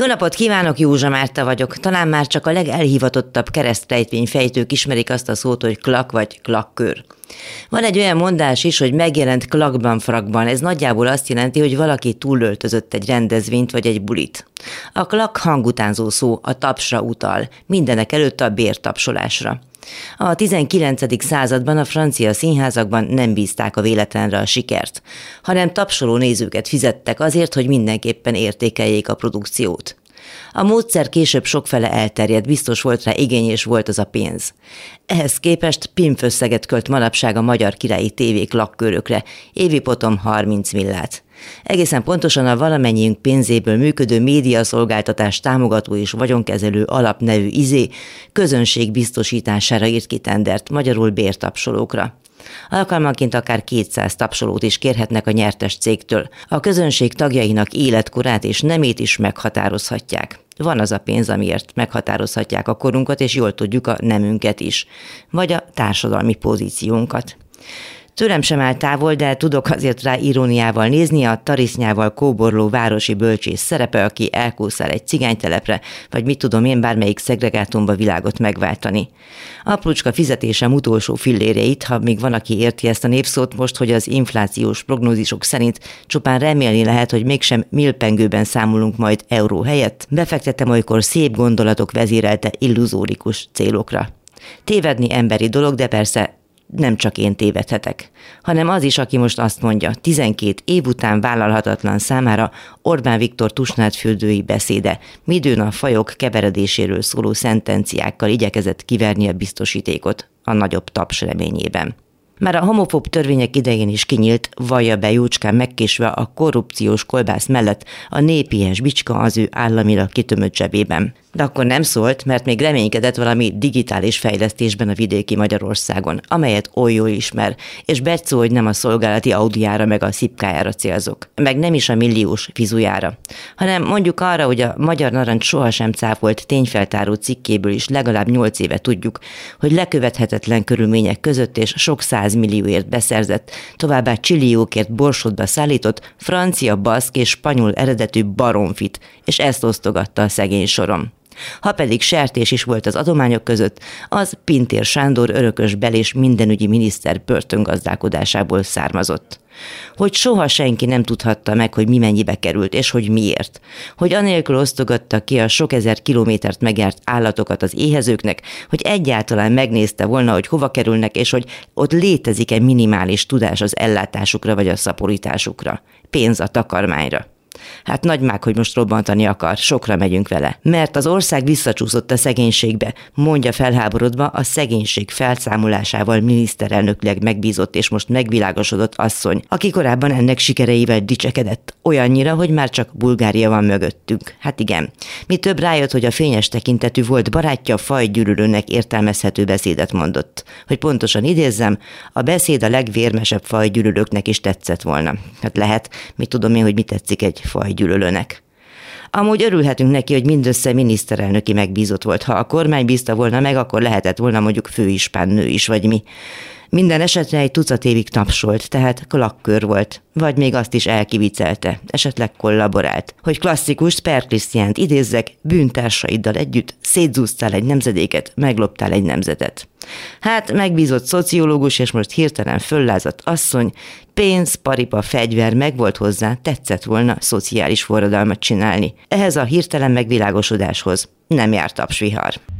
Jó napot kívánok, Józsa Márta vagyok. Talán már csak a legelhivatottabb fejtők ismerik azt a szót, hogy klak vagy klakkör. Van egy olyan mondás is, hogy megjelent klakban frakban. Ez nagyjából azt jelenti, hogy valaki túlöltözött egy rendezvényt vagy egy bulit. A klak hangutánzó szó a tapsra utal, mindenek előtt a bértapsolásra. A 19. században a francia színházakban nem bízták a véletlenre a sikert, hanem tapsoló nézőket fizettek azért, hogy mindenképpen értékeljék a produkciót. A módszer később sokfele elterjedt, biztos volt rá igény és volt az a pénz. Ehhez képest pimfösszeget költ manapság a magyar királyi tévék lakkörökre, évi potom 30 millát. Egészen pontosan a valamennyiünk pénzéből működő médiaszolgáltatás támogató és vagyonkezelő alapnevű izé közönség biztosítására írt ki tendert, magyarul bértapsolókra. Alkalmanként akár 200 tapsolót is kérhetnek a nyertes cégtől. A közönség tagjainak életkorát és nemét is meghatározhatják. Van az a pénz, amiért meghatározhatják a korunkat, és jól tudjuk a nemünket is, vagy a társadalmi pozíciónkat. Tőlem sem áll távol, de tudok azért rá iróniával nézni a tarisznyával kóborló városi bölcsész szerepe, aki elkúszál egy cigánytelepre, vagy mit tudom én, bármelyik szegregátumba világot megváltani. Aprócska fizetésem utolsó filléreit, ha még van, aki érti ezt a névszót most, hogy az inflációs prognózisok szerint csupán remélni lehet, hogy mégsem milpengőben számolunk majd euró helyett, befektetem olykor szép gondolatok vezérelte illuzórikus célokra. Tévedni emberi dolog, de persze nem csak én tévedhetek, hanem az is, aki most azt mondja, 12 év után vállalhatatlan számára Orbán Viktor tusnádfürdői beszéde, midőn a fajok keveredéséről szóló szentenciákkal igyekezett kiverni a biztosítékot a nagyobb taps reményében. Már a homofób törvények idején is kinyílt, vallja be Jócskán megkésve a korrupciós kolbász mellett a népies bicska az ő államilag kitömött zsebében. De akkor nem szólt, mert még reménykedett valami digitális fejlesztésben a vidéki Magyarországon, amelyet oly jól ismer, és Bercó, hogy nem a szolgálati audiára meg a szipkájára célzok, meg nem is a milliós fizujára, hanem mondjuk arra, hogy a Magyar Narancs sohasem cáfolt tényfeltáró cikkéből is legalább nyolc éve tudjuk, hogy lekövethetetlen körülmények között és sok millióért beszerzett, továbbá csilliókért borsodba szállított francia, baszk és spanyol eredetű baromfit, és ezt osztogatta a szegény sorom. Ha pedig sertés is volt az adományok között, az Pintér Sándor örökös bel és mindenügyi miniszter börtöngazdálkodásából származott hogy soha senki nem tudhatta meg, hogy mi mennyibe került, és hogy miért. Hogy anélkül osztogatta ki a sok ezer kilométert megjárt állatokat az éhezőknek, hogy egyáltalán megnézte volna, hogy hova kerülnek, és hogy ott létezik-e minimális tudás az ellátásukra vagy a szaporításukra. Pénz a takarmányra. Hát nagymák, hogy most robbantani akar, sokra megyünk vele. Mert az ország visszacsúszott a szegénységbe, mondja felháborodva a szegénység felszámolásával miniszterelnökleg megbízott és most megvilágosodott asszony, aki korábban ennek sikereivel dicsekedett, olyannyira, hogy már csak Bulgária van mögöttünk. Hát igen. Mi több rájött, hogy a fényes tekintetű volt barátja fajgyűlölőnek értelmezhető beszédet mondott. Hogy pontosan idézzem, a beszéd a legvérmesebb fajgyűlölőknek is tetszett volna. Hát lehet, mit tudom én, hogy mi tetszik egy fajgyűlölőnek. Amúgy örülhetünk neki, hogy mindössze miniszterelnöki megbízott volt. Ha a kormány bízta volna meg, akkor lehetett volna mondjuk főispán nő is, vagy mi. Minden esetre egy tucat évig tapsolt, tehát klakkör volt. Vagy még azt is elkivicelte, esetleg kollaborált. Hogy klasszikus Per Krisztiánt idézzek, bűntársaiddal együtt szétzúztál egy nemzedéket, megloptál egy nemzetet. Hát megbízott szociológus, és most hirtelen föllázadt asszony, pénz, paripa, fegyver megvolt hozzá, tetszett volna szociális forradalmat csinálni. Ehhez a hirtelen megvilágosodáshoz nem járt tapsvihar.